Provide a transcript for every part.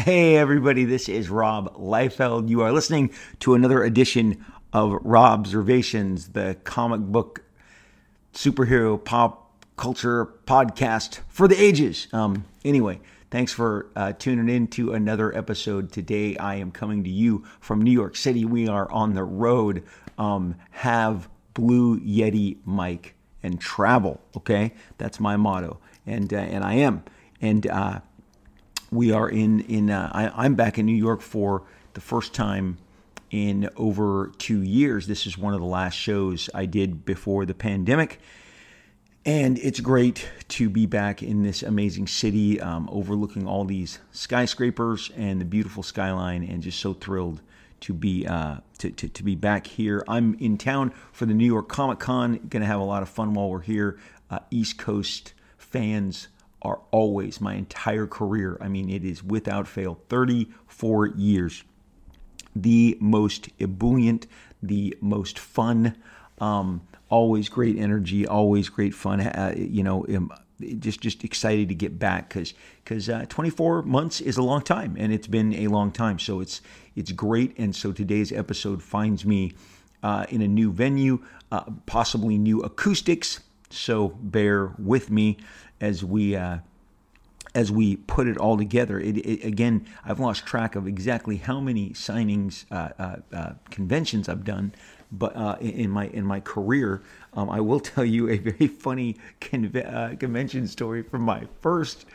Hey, everybody, this is Rob Liefeld. You are listening to another edition of Robservations, the comic book superhero pop culture podcast for the ages. Um, anyway, thanks for uh, tuning in to another episode. Today, I am coming to you from New York City. We are on the road. Um, have Blue Yeti mic and travel. Okay, that's my motto, and uh, and I am. And uh, we are in in uh, I, I'm back in New York for the first time in over two years. This is one of the last shows I did before the pandemic. And it's great to be back in this amazing city, um, overlooking all these skyscrapers and the beautiful skyline, and just so thrilled to be uh, to, to, to, be back here. I'm in town for the New York Comic Con. Going to have a lot of fun while we're here. Uh, East Coast fans are always my entire career. I mean, it is without fail 34 years. The most ebullient, the most fun, um, always great energy, always great fun. Uh, you know, um, just just excited to get back because because uh, 24 months is a long time, and it's been a long time. So it's it's great. And so today's episode finds me uh, in a new venue, uh, possibly new acoustics. So bear with me as we uh, as we put it all together. It, it, again, I've lost track of exactly how many signings, uh, uh, uh conventions I've done, but uh, in my in my career, um, I will tell you a very funny uh, convention story from my first.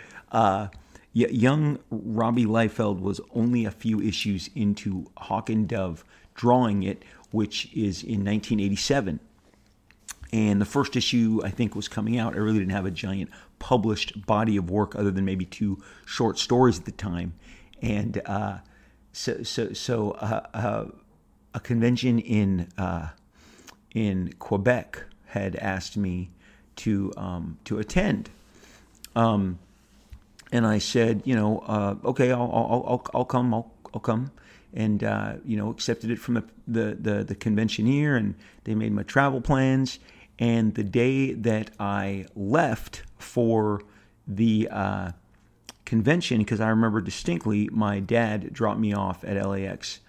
young Robbie Liefeld was only a few issues into Hawk and Dove drawing it, which is in 1987 and the first issue I think was coming out. I really didn't have a giant published body of work other than maybe two short stories at the time, and uh, so so so uh, uh, a convention in uh, in Quebec had asked me to um, to attend. Um, and I said, you know, uh, okay, I'll, I'll, I'll, I'll come, I'll, I'll come and uh, you know accepted it from the, the the the conventioneer, and they made my travel plans. And the day that I left for the uh, convention, because I remember distinctly my dad dropped me off at LAX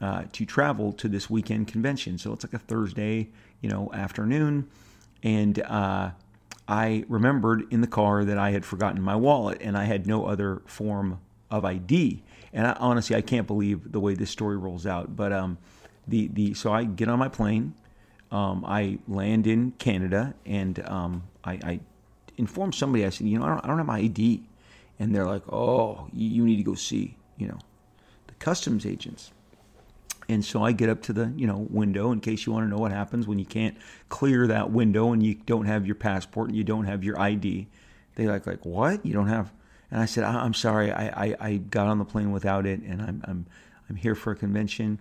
uh, to travel to this weekend convention. So it's like a Thursday, you know, afternoon. And uh, I remembered in the car that I had forgotten my wallet and I had no other form of ID. And I, honestly, I can't believe the way this story rolls out. But um, the the so I get on my plane um, I land in Canada and um, I, I inform somebody. I said, you know, I don't, I don't have my ID, and they're like, oh, you need to go see, you know, the customs agents. And so I get up to the you know window in case you want to know what happens when you can't clear that window and you don't have your passport and you don't have your ID. They like like what? You don't have? And I said, I'm sorry, I, I, I got on the plane without it, and I'm I'm I'm here for a convention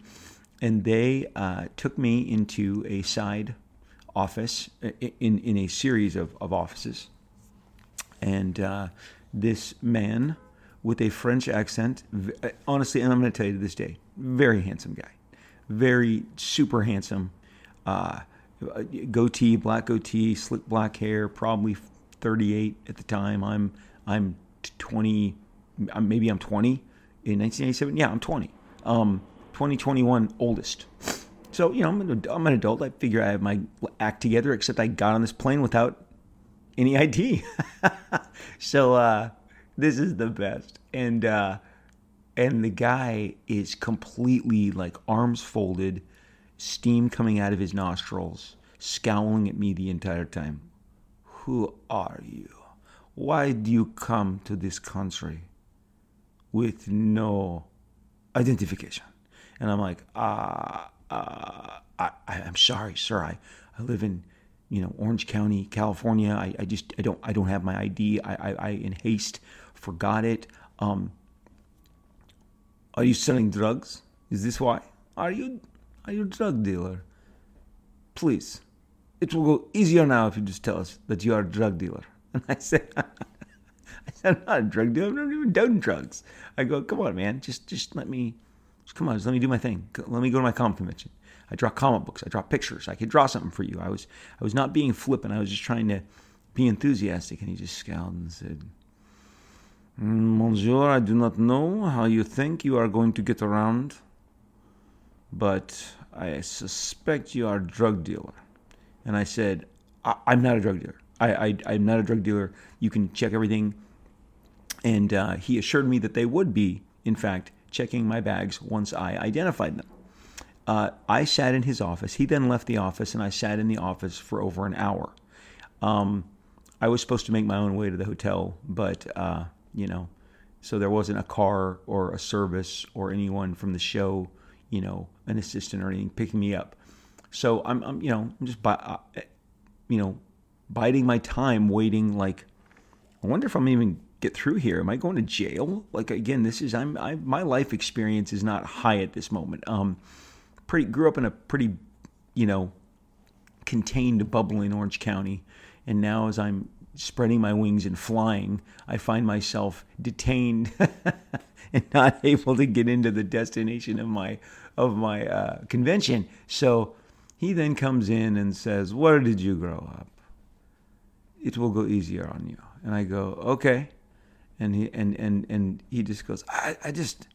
and they uh, took me into a side office uh, in, in a series of, of offices. And uh, this man with a French accent, uh, honestly, and I'm going to tell you to this day, very handsome guy, very super handsome. Uh, goatee, black goatee, slick black hair, probably 38 at the time. I'm I'm 20, maybe I'm 20 in 1987. Yeah, I'm 20. Um, 2021 oldest. So, you know, I'm an, I'm an adult. I figure I have my act together, except I got on this plane without any ID. so, uh, this is the best. And, uh, and the guy is completely like arms folded, steam coming out of his nostrils, scowling at me the entire time. Who are you? Why do you come to this country with no identification? And I'm like, uh, uh, I, I'm sorry, sir. I, I live in, you know, Orange County, California. I, I just, I don't, I don't have my ID. I, I, I in haste forgot it. Um, are you selling drugs? Is this why? Are you, are you a drug dealer? Please, it will go easier now if you just tell us that you are a drug dealer. And I said, I said, I'm not a drug dealer. I'm not even done drugs. I go, come on, man. Just, just let me, just come on, just let me do my thing. Let me go to my comic convention. I draw comic books. I draw pictures. I could draw something for you. I was I was not being flippant. I was just trying to be enthusiastic. And he just scowled and said, mm, Monsieur, I do not know how you think you are going to get around, but I suspect you are a drug dealer. And I said, I- am not a drug dealer. I, I, am not a drug dealer. You can check everything. And uh, he assured me that they would be, in fact, checking my bags once I identified them. Uh, I sat in his office. He then left the office, and I sat in the office for over an hour. Um, I was supposed to make my own way to the hotel, but uh, you know, so there wasn't a car or a service or anyone from the show, you know, an assistant or anything picking me up. So I'm, I'm you know, I'm just, uh, you know, biding my time, waiting. Like, I wonder if I'm even get through here. Am I going to jail? Like again, this is I'm I, my life experience is not high at this moment. Um, pretty grew up in a pretty, you know, contained bubble in Orange County, and now as I'm spreading my wings and flying, I find myself detained and not able to get into the destination of my of my uh, convention. So he then comes in and says, "Where did you grow up? It will go easier on you." And I go, "Okay." And he and and and he just goes, "I I just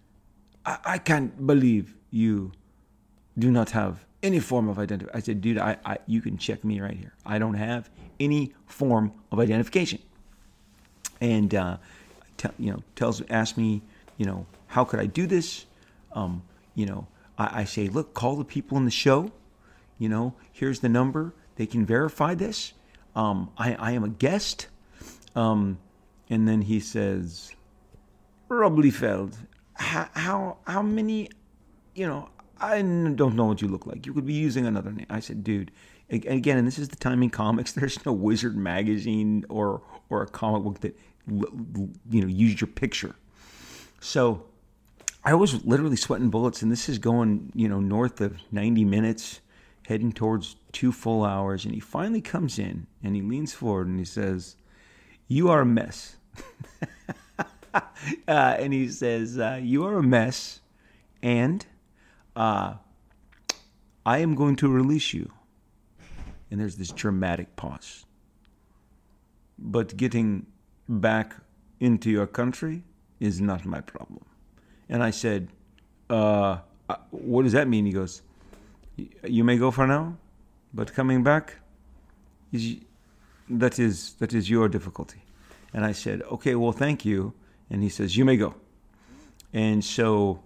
I, I can't believe you do not have any form of identity. I said, dude, I, I, you can check me right here. I don't have any form of identification. And, uh, t- you know, tells, asks me, you know, how could I do this? Um, you know, I, I say, look, call the people in the show. You know, here's the number. They can verify this. Um, I, I am a guest. Um, and then he says, Rob Liefeld, how, how, how many, you know, I don't know what you look like. You could be using another name. I said, dude, again, and this is the time in comics. There's no Wizard magazine or or a comic book that you know used your picture. So I was literally sweating bullets, and this is going you know north of 90 minutes, heading towards two full hours. And he finally comes in and he leans forward and he says, "You are a mess." uh, and he says, uh, "You are a mess," and uh, I am going to release you. And there's this dramatic pause. But getting back into your country is not my problem. And I said, uh, What does that mean? He goes, You may go for now, but coming back, is, that, is, that is your difficulty. And I said, Okay, well, thank you. And he says, You may go. And so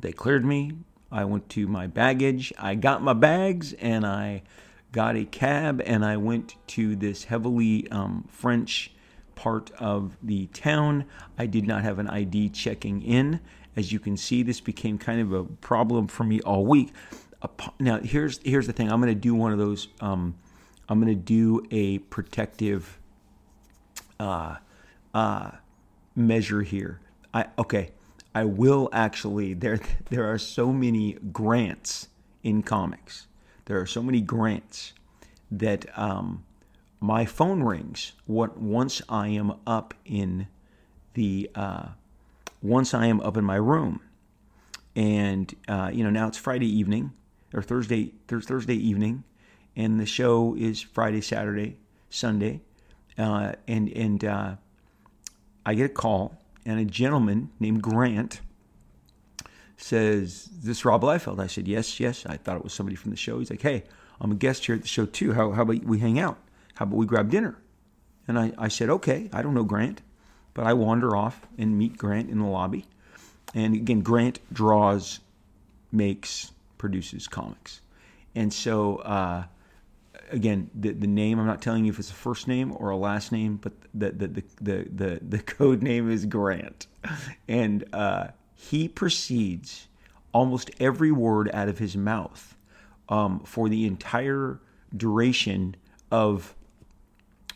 they cleared me. I went to my baggage. I got my bags and I got a cab and I went to this heavily um, French part of the town. I did not have an ID checking in. As you can see, this became kind of a problem for me all week. Now, here's here's the thing. I'm going to do one of those. Um, I'm going to do a protective uh, uh, measure here. I okay. I will actually there there are so many grants in comics. There are so many grants that um, my phone rings. What once I am up in the uh, once I am up in my room, and uh, you know now it's Friday evening or Thursday Thursday evening, and the show is Friday, Saturday, Sunday, uh, and and uh, I get a call and a gentleman named Grant says, "This Rob Liefeld?" I said, "Yes, yes." I thought it was somebody from the show. He's like, "Hey, I'm a guest here at the show too. How, how about we hang out? How about we grab dinner?" And I, I said, "Okay." I don't know Grant, but I wander off and meet Grant in the lobby. And again, Grant draws, makes, produces comics, and so uh, again, the, the name, I'm not telling you if it's a first name or a last name, but the, the, the, the, the, the code name is Grant. And uh, he proceeds almost every word out of his mouth um, for the entire duration of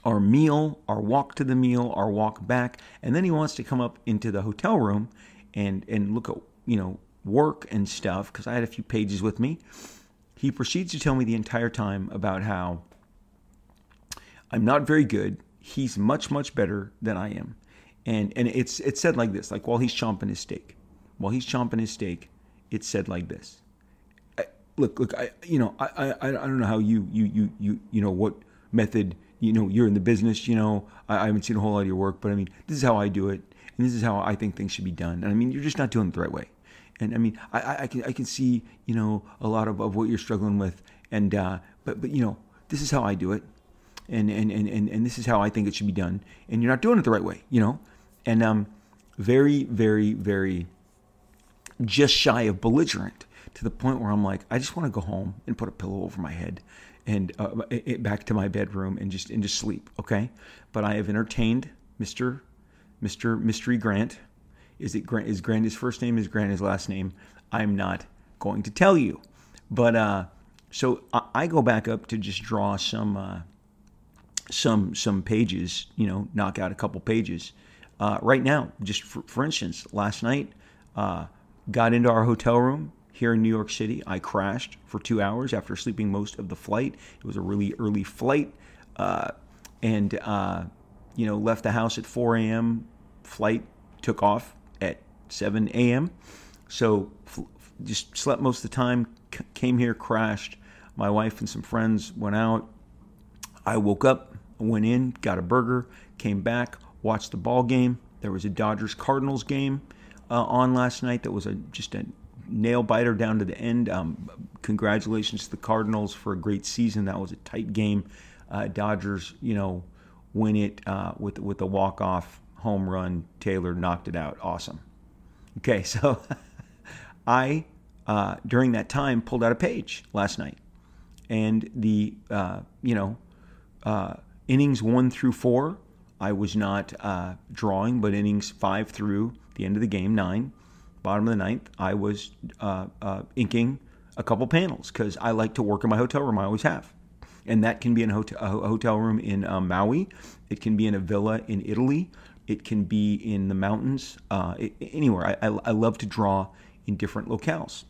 our meal, our walk to the meal, our walk back. And then he wants to come up into the hotel room and, and look at, you know, work and stuff because I had a few pages with me he proceeds to tell me the entire time about how I'm not very good. He's much, much better than I am. And and it's it's said like this, like while he's chomping his steak. While he's chomping his steak, it's said like this. I, look, look, I you know, I, I I don't know how you you you you you know what method you know you're in the business you know I, I, haven't seen a whole lot of your work but i mean this is how i do it and this is how I think things should be done. And I mean, you're just not doing it the right way. And I mean, I, I can I can see you know a lot of, of what you're struggling with, and uh, but but you know this is how I do it, and and, and and and this is how I think it should be done, and you're not doing it the right way, you know, and um, very very very just shy of belligerent to the point where I'm like, I just want to go home and put a pillow over my head and uh, it, back to my bedroom and just and just sleep. Okay, but I have entertained Mister Mister Mystery Grant. Is it Grant? Is Grant his first name? Is Grant his last name? I'm not going to tell you. But uh, so I, I, go back up to just draw some uh, some some pages. You know, knock out a couple pages. Uh, right now, just for, for instance, last night, uh, got into our hotel room, here in New York City. I crashed for two hours after sleeping most of the flight. It was a really early flight, uh, and uh, you know left the house at 4 a.m. Flight took off 7 a.m. So just slept most of the time. C- came here, crashed. My wife and some friends went out. I woke up, went in, got a burger, came back, watched the ball game. There was a Dodgers Cardinals game uh, on last night that was a just a nail biter down to the end. Um, congratulations to the Cardinals for a great season. That was a tight game. Uh, Dodgers, you know, win it uh, with with a walk off home run. Taylor knocked it out. Awesome. Okay, so I uh, during that time pulled out a page last night, and the uh, you know uh, innings one through four. I was not uh, drawing, but innings five through the end of the game, nine, bottom of the ninth, I was uh, uh, inking a couple panels because I like to work in my hotel room. I always have. And that can be in a hotel, a hotel room in uh, Maui. It can be in a villa in Italy. It can be in the mountains, uh, anywhere. I, I, I, love to draw in different locales.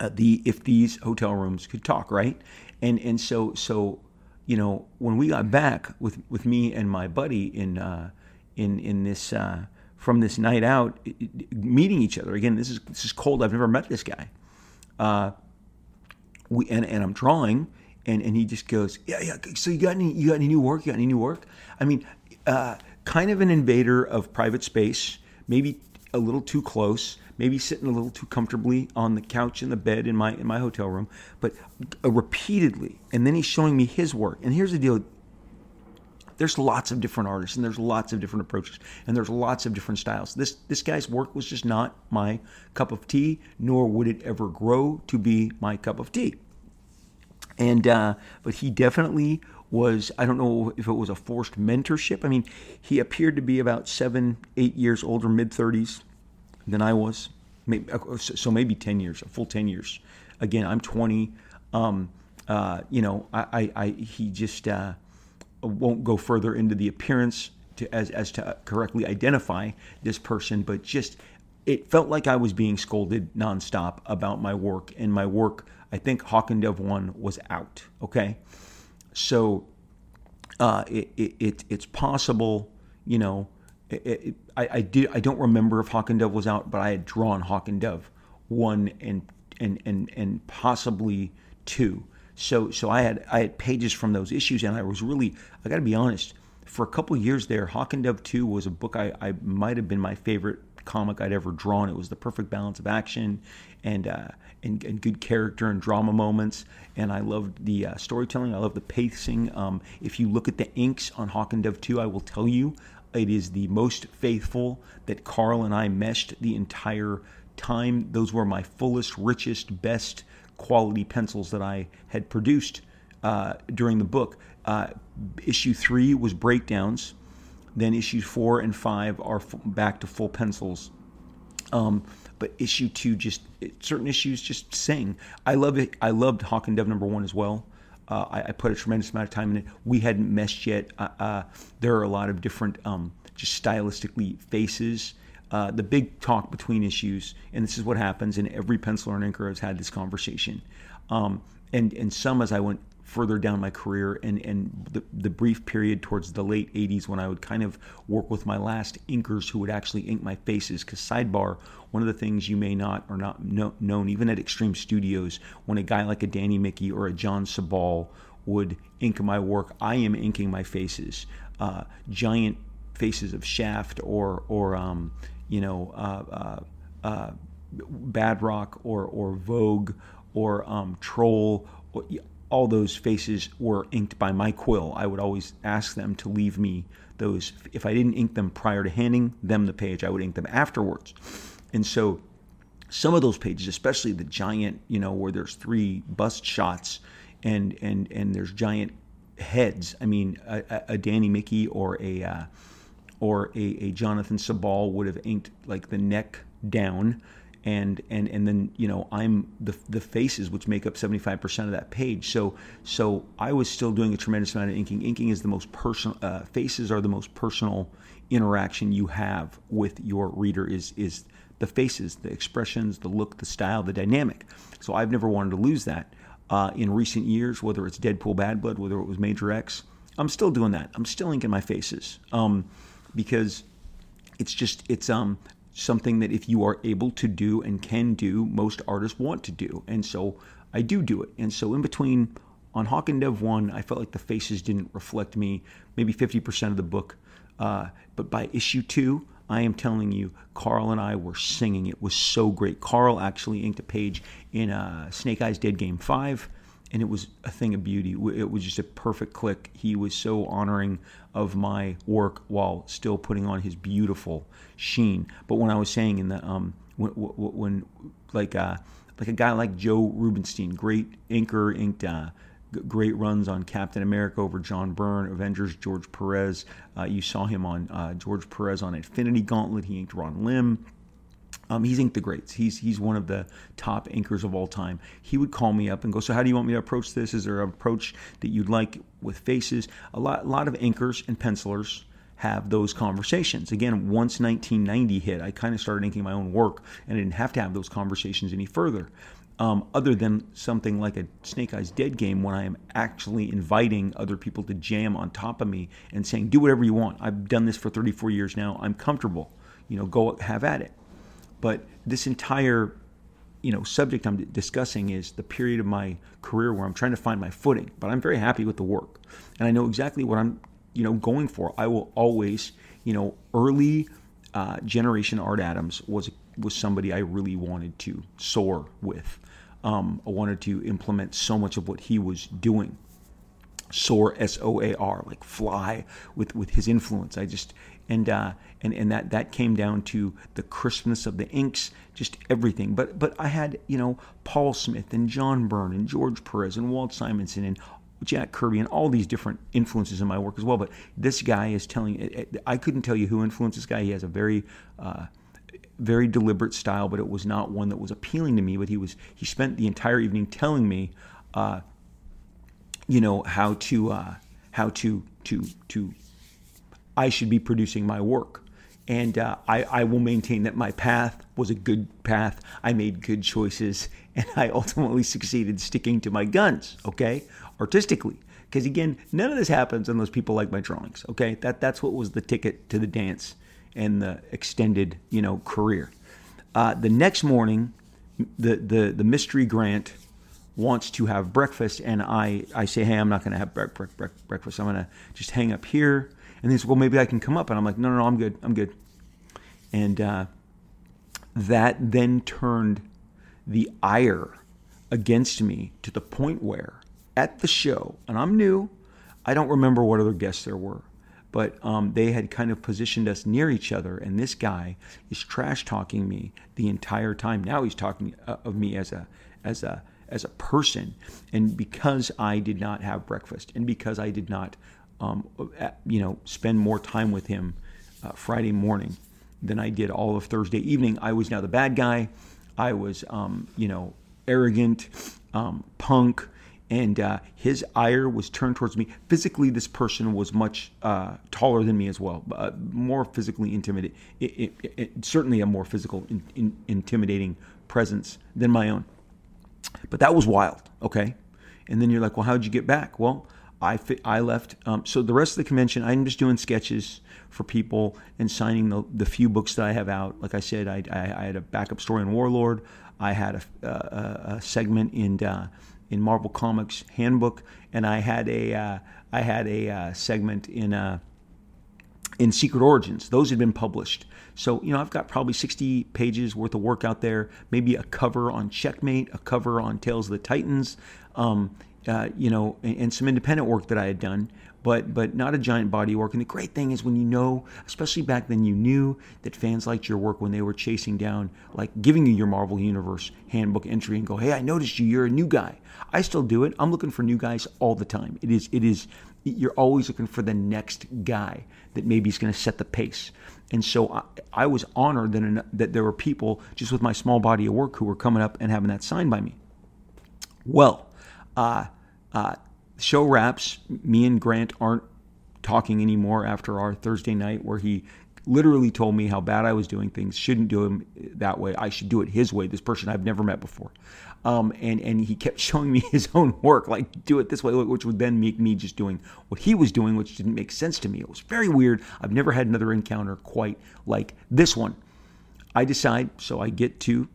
Uh, the if these hotel rooms could talk, right? And and so so you know when we got back with with me and my buddy in uh, in in this from this night out, meeting each other. Again, this is this is cold. I've never met this guy. Uh, we and, and I'm drawing, and, and he just goes, yeah, yeah. So you got any you got any new work? You got any new work? I mean, uh, kind of an invader of private space, maybe a little too close, maybe sitting a little too comfortably on the couch in the bed in my in my hotel room, but uh, repeatedly. And then he's showing me his work. And here's the deal: there's lots of different artists and there's lots of different approaches and there's lots of different styles. This this guy's work was just not my cup of tea, nor would it ever grow to be my cup of tea. And uh, but he definitely was. I don't know if it was a forced mentorship. I mean, he appeared to be about seven, eight years older, mid thirties than I was. Maybe, so maybe ten years, a full ten years. Again, I'm 20. Um, uh, you know, I, I, I he just uh, won't go further into the appearance to, as, as to correctly identify this person, but just it felt like I was being scolded nonstop about my work, and my work, I think Hawk and Dove 1 was out. Okay. So uh, it, it, it's possible, you know, it, it, I, I, did, I don't remember if Hawk and Dove was out, but I had drawn Hawk and Dove 1 and, and, and, and possibly 2. So so I had I had pages from those issues, and I was really I got to be honest. For a couple years there, Hawk and Dove 2 was a book I, I might have been my favorite comic I'd ever drawn. It was the perfect balance of action and uh, and, and, good character and drama moments. And I loved the uh, storytelling. I love the pacing. Um, if you look at the inks on Hawk and Dove 2, I will tell you it is the most faithful that Karl and I meshed the entire time. Those were my fullest, richest, best quality pencils that I had produced uh, during the book. Uh, issue three was breakdowns. Then issues four and five are back to full pencils. Um, but issue two, just certain issues, just sing. I love it. I loved Hawk and Dove number one as well. Uh, I, I, put a tremendous amount of time in it. We hadn't meshed yet. Uh, uh, there are a lot of different, um, just stylistically faces uh, the big talk between issues, and this is what happens, and every penciler and inker has had this conversation. Um, and, and some as I went further down my career and, and the, the brief period towards the late 80s when I would kind of work with my last inkers who would actually ink my faces. Because, sidebar, one of the things you may not or not know, known, even at Extreme Studios, when a guy like a Danny Miki or a John Sibal would ink my work, I am inking my faces. Uh, giant faces of Shaft or or um, you know uh, uh, uh, Badrock or or Vogue or um, Troll. Or, all those faces were inked by my quill. I would always ask them to leave me those. If I didn't ink them prior to handing them the page, I would ink them afterwards. And so some of those pages, especially the giant, you know, where there's three bust shots and and and there's giant heads. I mean, a, a Danny Miki or a uh, or a, a Jonathan Sibal would have inked like the neck down and and and then you know I'm the the faces which make up 75% of that page. So so I was still doing a tremendous amount of inking. Inking is the most personal. Uh, faces are the most personal interaction you have with your reader. Is is the faces, the expressions, the look, the style, the dynamic. So I've never wanted to lose that. Uh, in recent years, whether it's Deadpool Bad Blood, whether it was Major X, I'm still doing that. I'm still inking my faces um, because it's just it's um something that if you are able to do and can do, most artists want to do. And so I do do it. And so in between on Hawk and Dove 1, I felt like the faces didn't reflect me, maybe 50% of the book. Uh, but by issue two, I am telling you, Karl and I were singing. It was so great. Karl actually inked a page in uh, Snake Eyes Dead Game 5 and it was a thing of beauty. It was just a perfect click. He was so honoring of my work while still putting on his beautiful sheen. But when I was saying in the um, when, when like uh, like a guy like Joe Rubinstein, great inker, inked uh, great runs on Captain America over John Byrne, Avengers George Perez. Uh, you saw him on uh, George Perez on Infinity Gauntlet. He inked Ron Lim. Um, he's inked the greats. He's he's one of the top inkers of all time. He would call me up and go, "So how do you want me to approach this? Is there an approach that you'd like with faces?" A lot a lot of inkers and pencilers have those conversations. Again, once 1990 hit, I kind of started inking my own work, and I didn't have to have those conversations any further. Um, other than something like a Snake Eyes Dead game, when I am actually inviting other people to jam on top of me and saying, "Do whatever you want. I've done this for 34 years now. I'm comfortable. You know, go have at it." But this entire you know subject I'm discussing is the period of my career where I'm trying to find my footing. But I'm very happy with the work, and I know exactly what I'm you know going for. I will always you know early uh, generation Art Adams was was somebody I really wanted to soar with. Um, I wanted to implement so much of what he was doing soar S O A R like fly with with his influence. I just and uh, and and that that came down to the crispness of the inks, just everything. But but I had you know Paul Smith and John Byrne and George Perez and Walt Simonson and Jack Kirby and all these different influences in my work as well. But this guy is telling I couldn't tell you who influenced this guy. He has a very uh, very deliberate style, but it was not one that was appealing to me. But he was he spent the entire evening telling me, uh, you know, how to uh, how to to to I should be producing my work. And uh, I, I will maintain that my path was a good path. I made good choices, and I ultimately succeeded sticking to my guns, okay, artistically. Because again, none of this happens unless people like my drawings, okay? That, that's what was the ticket to the dance and the extended, you know, career. Uh, the next morning, the, the, the mystery grant wants to have breakfast, and I, I say, hey, I'm not going to have bre- bre- bre- breakfast. I'm going to just hang up here and he said, well, maybe I can come up. And I'm like, no, no, no, I'm good. I'm good. And uh, that then turned the ire against me to the point where at the show, and I'm new, I don't remember what other guests there were, but um, they had kind of positioned us near each other, and this guy is trash talking me the entire time. Now he's talking uh, of me as a as a as a person, and because I did not have breakfast, and because I did not um, you know, spend more time with him uh, Friday morning than I did all of Thursday evening. I was now the bad guy. I was, um, you know, arrogant, um, punk, and uh, his ire was turned towards me. Physically, this person was much uh, taller than me as well, uh, more physically intimidating. Certainly a more physical, in, in, intimidating presence than my own. But that was wild, okay? And then you're like, well, how'd you get back? Well, I, I left. Um, so the rest of the convention, I'm just doing sketches for people and signing the, the few books that I have out. Like I said, I, I, I had a backup story in Warlord. I had a, a, a segment in uh, in Marvel Comics Handbook, and I had a uh, I had a uh, segment in uh, in Secret Origins. Those had been published. So, you know, I've got probably 60 pages worth of work out there, maybe a cover on Checkmate, a cover on Tales of the Titans, um, uh, you know, and, and, some independent work that I had done, but but not a giant body work. And the great thing is when you know, especially back then, you knew that fans liked your work when they were chasing down, like giving you your Marvel Universe handbook entry and go, hey, I noticed you, you're a new guy. I still do it. I'm looking for new guys all the time. It is it is you're always looking for the next guy that maybe is going to set the pace. And so I, I was honored that, that there were people just with my small body of work who were coming up and having that signed by me. Well, uh, uh, show wraps. Me and Grant aren't talking anymore after our Thursday night where he literally told me how bad I was doing things, shouldn't do them that way. I should do it his way. This person I've never met before. Um, and, and he kept showing me his own work, like do it this way, which would then make me just doing what he was doing, which didn't make sense to me. It was very weird. I've never had another encounter quite like this one. I decide, so I get to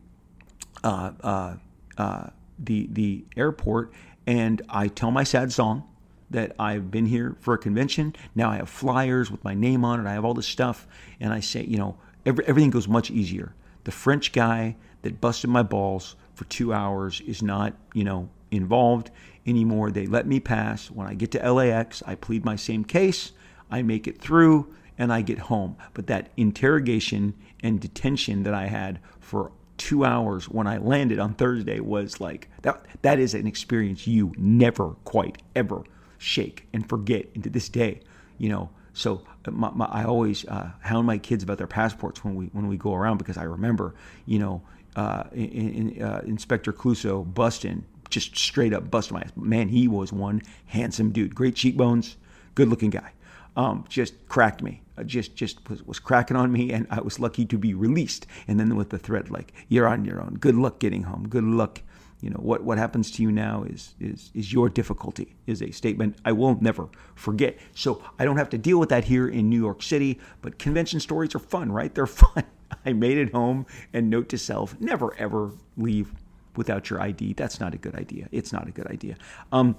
uh, uh, uh, the the airport, and I tell my sad song that I've been here for a convention. Now I have flyers with my name on it. I have all this stuff, and I say, you know, every, everything goes much easier. The French guy that busted my balls for two hours is not, you know, involved anymore. They let me pass. When I get to LAX, I plead my same case. I make it through, and I get home. But that interrogation and detention that I had for two hours when I landed on Thursday was like that. That is an experience you never quite ever shake and forget. And to this day, you know, so my, my, I always uh, hound my kids about their passports when we when we go around because I remember, you know, uh, in, in, uh, Inspector Clouseau busting, just straight up busting my ass. Man, he was one handsome dude, great cheekbones, good looking guy. Um, just cracked me, uh, just just was, was cracking on me, and I was lucky to be released. And then with the threat like, "You're on your own. Good luck getting home. Good luck you know what what happens to you now is is is your difficulty is a statement I will never forget. So I don't have to deal with that here in New York City, but convention stories are fun, right? They're fun. I made it home and note to self, never ever leave without your ID. That's not a good idea. It's not a good idea. Um,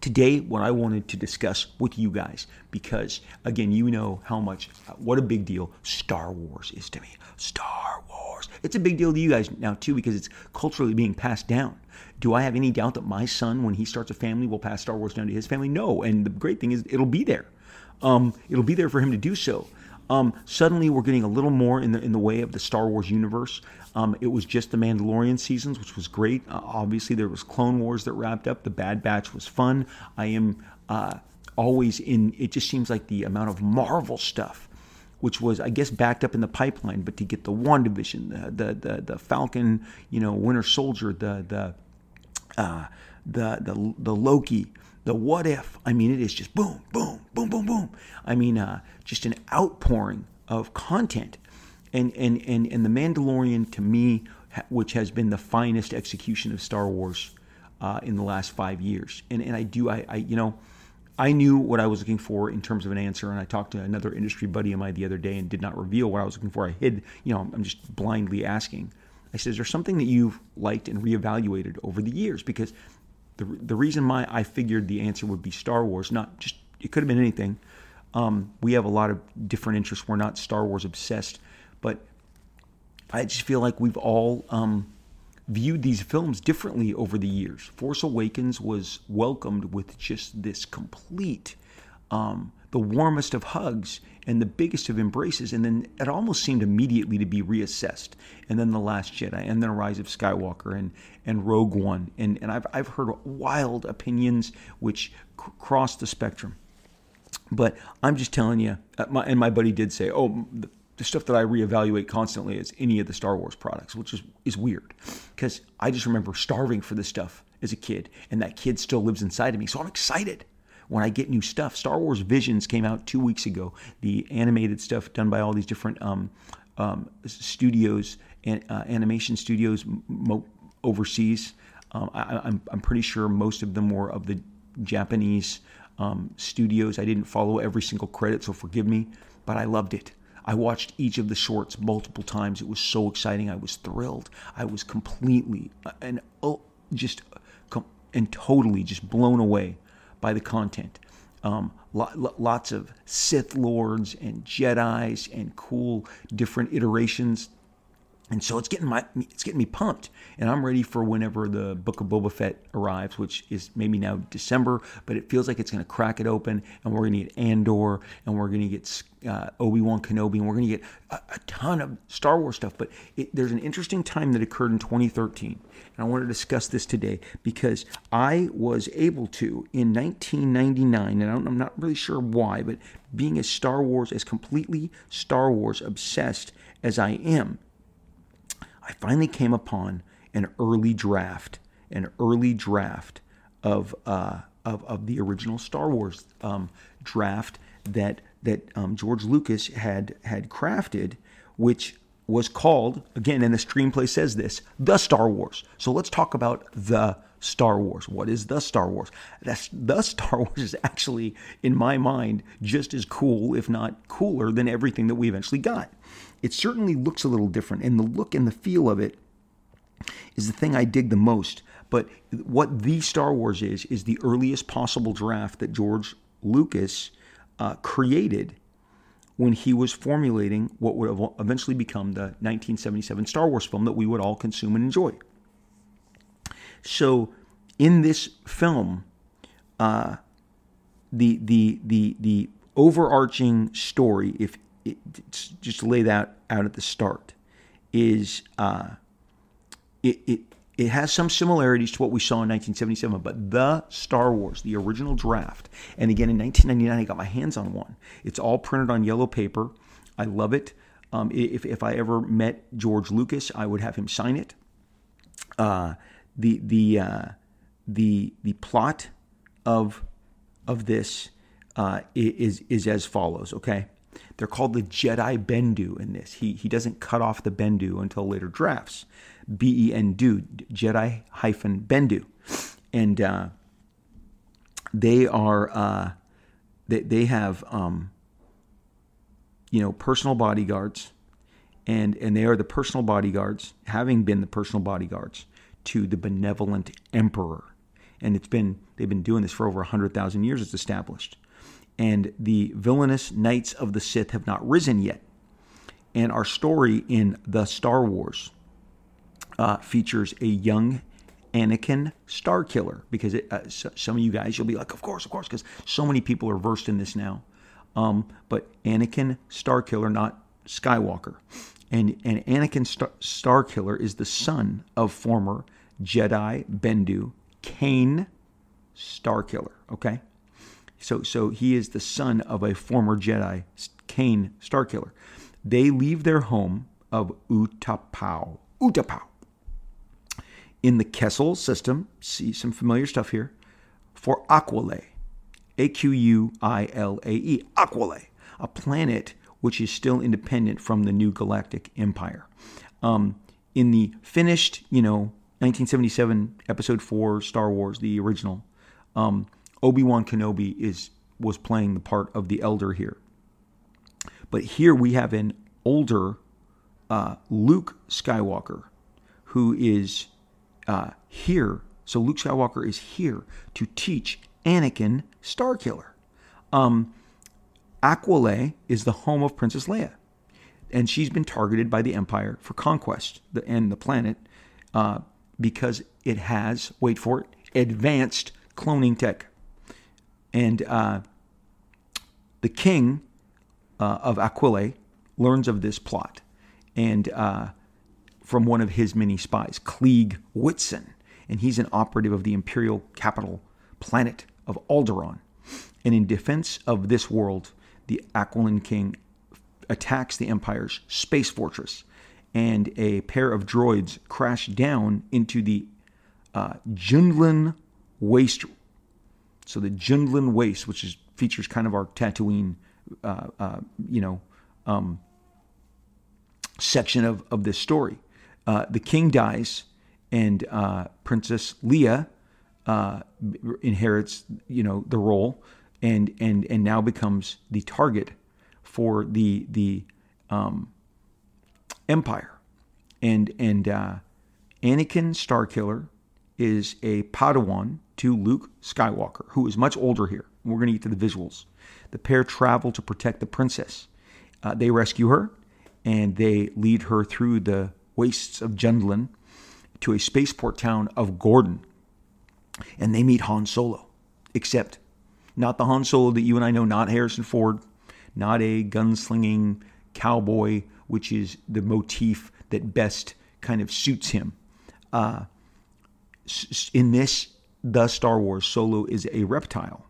today what i wanted to discuss with you guys because again you know how much what a big deal star wars is to me. Star wars. It's a big deal to you guys now too because it's culturally being passed down. Do i have any doubt that my son when he starts a family will pass star wars down to his family? No. And the great thing is it'll be there. Um, it'll be there for him to do so um, suddenly, we're getting a little more in the in the way of the Star Wars universe. Um, it was just the Mandalorian seasons, which was great. Uh, obviously, there was Clone Wars that wrapped up. The Bad Batch was fun. I am uh, always in. It just seems like the amount of Marvel stuff which was I guess backed up in the pipeline, but to get the WandaVision, the the the, the Falcon, you know, Winter Soldier, the the uh, the the the Loki, the what if. I mean, it is just boom, boom, boom, boom, boom. I mean, uh, just an outpouring of content. And, and, and, and The Mandalorian, to me, which has been the finest execution of Star Wars uh, in the last five years. And, and I do, I, I, you know, I knew what I was looking for in terms of an answer, and I talked to another industry buddy of mine the other day and did not reveal what I was looking for. I hid, you know, I'm just blindly asking. I said, "Is there something that you've liked and reevaluated over the years?" Because the the reason my I figured the answer would be Star Wars, not just it could have been anything, um, we have a lot of different interests. We're not Star Wars obsessed, but I just feel like we've all um, viewed these films differently over the years. Force Awakens was welcomed with just this complete, um, the warmest of hugs and the biggest of embraces, and then it almost seemed immediately to be reassessed. And then The Last Jedi, and then Rise of Skywalker, and and Rogue One, and and I've I've heard wild opinions which cross the spectrum. But I'm just telling you, uh, my, and my buddy did say, oh, the, the stuff that I reevaluate constantly is any of the Star Wars products, which is, is weird because I just remember starving for this stuff as a kid, and that kid still lives inside of me. So I'm excited when I get new stuff. Star Wars Visions came out two weeks ago, the animated stuff done by all these different um, um, studios, and, uh, animation studios mo- overseas. Um, I, I'm, I'm pretty sure most of them were of the Japanese um, studios. I didn't follow every single credit, so forgive me, but I loved it. I watched each of the shorts multiple times. It was so exciting. I was thrilled. I was completely uh, and oh, just and totally just blown away by the content. Um, lots of Sith lords and Jedi's and cool different iterations and so it's getting my it's getting me pumped, and I'm ready for whenever the Book of Boba Fett arrives, which is maybe now December, but it feels like it's going to crack it open, and we're going to get Andor, and we're going to get uh, Obi Wan Kenobi, and we're going to get a, a, ton of Star Wars stuff. But it, there's an interesting time that occurred in 2013, and I want to discuss this today because I was able to in 1999, and I'm not really sure why, but being as Star Wars as completely Star Wars obsessed as I am I finally came upon an early draft, an early draft of uh, of, of the original Star Wars um, draft that that um, George Lucas had had crafted, which was called again, and the screenplay says this, the Star Wars. So let's talk about the Star Wars. What is the Star Wars? That's the Star Wars is actually, in my mind, just as cool, if not cooler, than everything that we eventually got. It certainly looks a little different, and the look and the feel of it is the thing I dig the most. But what the Star Wars is, is the earliest possible draft that George Lucas uh, created when he was formulating what would eventually become the 1977 Star Wars film that we would all consume and enjoy. So, in this film, uh, the the the the overarching story, if it, just lay that out at the start, is uh, it, it it has some similarities to what we saw in 1977, but the Star Wars, the original draft, and again in 1999, I got my hands on one. It's all printed on yellow paper. I love it. Um, if, if I ever met George Lucas, I would have him sign it. Uh, the the uh, the the plot of of this uh, is is as follows. Okay, they're called the Jedi Bendu in this. He he doesn't cut off the Bendu until later drafts. B E N D U, Jedi hyphen Bendu, and uh, they are uh, they they have um, you know personal bodyguards, and and they are the personal bodyguards, having been the personal bodyguards to the benevolent emperor, and it's been they've been doing this for over hundred thousand years. It's established and the villainous knights of the Sith have not risen yet. And our story in the Star Wars uh, features a young Anakin Starkiller because it, uh, so, some of you guys you'll be like, of course, of course, because so many people are versed in this now. Um, but Anakin Starkiller, not Skywalker, and and Anakin Star, Starkiller is the son of former Jedi Bendu Kane Starkiller. Okay, so, so he is the son of a former Jedi, Kane Starkiller. They leave their home of Utapau, Utapau, in the Kessel system. See some familiar stuff here for Aquilae, A Q U I L A E, Aquilae, a planet which is still independent from the new galactic empire. Um, in the finished, you know, 1977 Episode Four Star Wars, the original. Um, Obi Wan Kenobi is was playing the part of the elder here, but here we have an older uh, Luke Skywalker who is uh, here. So Luke Skywalker is here to teach Anakin Starkiller. Um, Aquilae is the home of Princess Leia, and she's been targeted by the Empire for conquest and the planet uh, because it has, wait for it, advanced cloning tech. And uh, the king uh, of Aquilae learns of this plot and uh, from one of his many spies, Cliegg Whitson. And he's an operative of the imperial capital planet of Alderaan. And in defense of this world, the Aquilan king attacks the Empire's space fortress, and a pair of droids crash down into the uh, Jundland waste so the Jundland Waste, which is features kind of our Tatooine, uh, uh, you know, um, section of, of this story. Uh, the king dies, and uh, Princess Leia uh, inherits, you know, the role, and and and now becomes the target for the the um, Empire, and and uh, Anakin Starkiller is a Padawan to Luke Skywalker, who is much older here. We're going to get to the visuals. The pair travel to protect the princess. Uh, they rescue her and they lead her through the wastes of Jundland to a spaceport town of Gordon. And they meet Han Solo, except not the Han Solo that you and I know, not Harrison Ford, not a gunslinging cowboy, which is the motif that best kind of suits him. Uh, in this, the Star Wars, Solo is a reptile.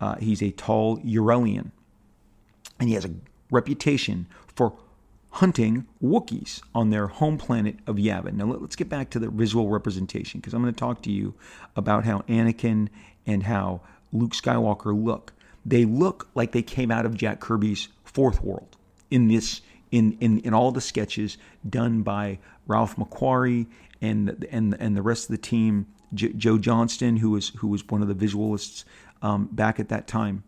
Uh, he's a tall Urellian, and he has a reputation for hunting Wookiees on their home planet of Yavin. Now, let's get back to the visual representation because I'm going to talk to you about how Anakin and how Luke Skywalker look. They look like they came out of Jack Kirby's Fourth World in this in in, in all the sketches done by Ralph McQuarrie and and and the rest of the team. J- Joe Johnston, who was who was one of the visualists um, back at that time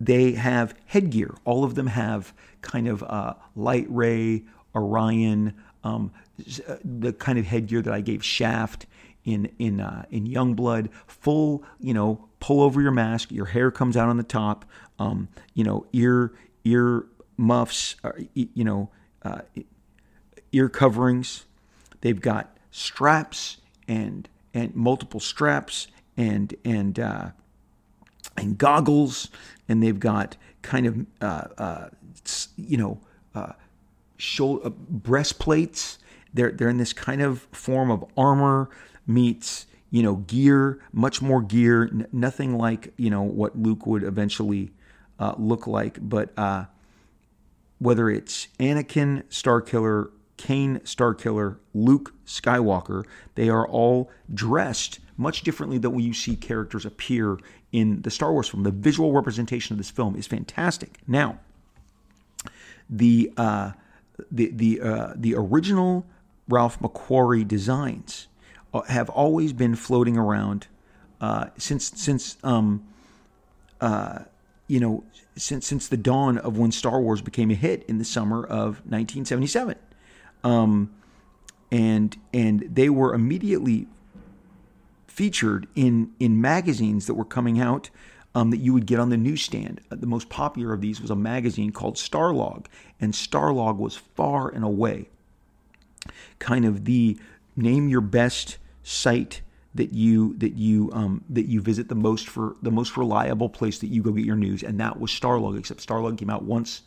they have headgear. All of them have kind of uh, Lightray, Orion, um, uh, the kind of headgear that I gave Shaft in in uh, in Youngblood. Full, you know, pull over your mask. Your hair comes out on the top. Um, you know, ear ear muffs. Uh, you know, uh, ear coverings. They've got straps and and multiple straps and and uh, and goggles and they've got kind of uh, uh, you know uh, shoulder, uh, breastplates. They're they're in this kind of form of armor meets you know gear, much more gear. N- nothing like you know what Luke would eventually uh, look like, but whether it's Anakin Starkiller, Kane Starkiller, Luke Skywalker, they are all dressed much differently than when you see characters appear in the Star Wars film. The visual representation of this film is fantastic. Now, the uh, the the uh, the original Ralph McQuarrie designs uh, have always been floating around uh, since since um, uh, you know since since the dawn of when Star Wars became a hit in the summer of 1977. Um, and and they were immediately featured in in magazines that were coming out um, that you would get on the newsstand. Uh, the most popular of these was a magazine called Starlog, and Starlog was far and away kind of the name your best site that you that you um, that you visit the most for the most reliable place that you go get your news, and that was Starlog. Except Starlog came out once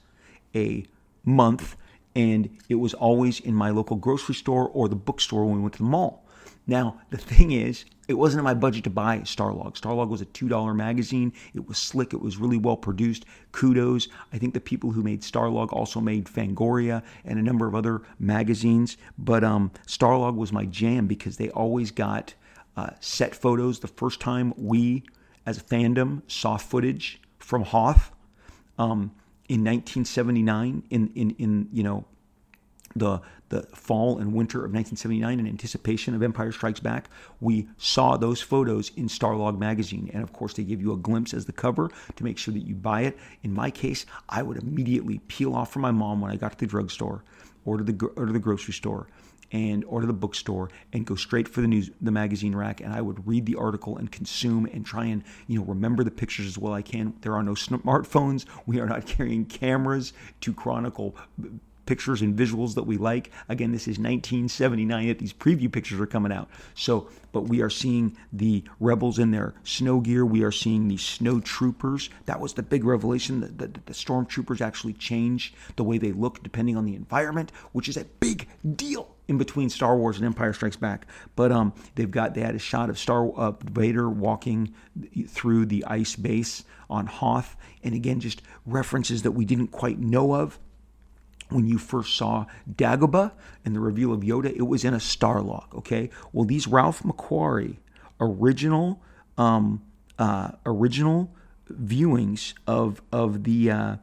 a month, and it was always in my local grocery store or the bookstore when we went to the mall. Now, the thing is, it wasn't in my budget to buy Starlog. Starlog was a $2 magazine. It was slick. It was really well produced. Kudos. I think the people who made Starlog also made Fangoria and a number of other magazines. But um, Starlog was my jam because they always got uh, set photos. The first time we, as a fandom, saw footage from Hoth um, in 1979 in, in, in, you know, the the fall and winter of 1979 in anticipation of Empire Strikes Back, we saw those photos in Starlog magazine. And of course, they give you a glimpse as the cover to make sure that you buy it. In my case, I would immediately peel off from my mom when I got to the drugstore or to the, or to the grocery store and or to the bookstore and go straight for the news the magazine rack and I would read the article and consume and try and you know remember the pictures as well I can there are no smartphones we are not carrying cameras to chronicle pictures and visuals that we like. Again, this is 1979 that these preview pictures are coming out. So, but we are seeing the rebels in their snow gear. We are seeing the snow troopers. That was the big revelation that the, the, stormtroopers actually change the way they look depending on the environment, which is a big deal in between Star Wars and Empire Strikes Back. But um, they've got they had a shot of Star uh, Vader walking through the ice base on Hoth, and again just references that we didn't quite know of when you first saw Dagobah and the reveal of Yoda, it was in a Starlog. Okay, well these Ralph McQuarrie original um, uh, original viewings of of the uh,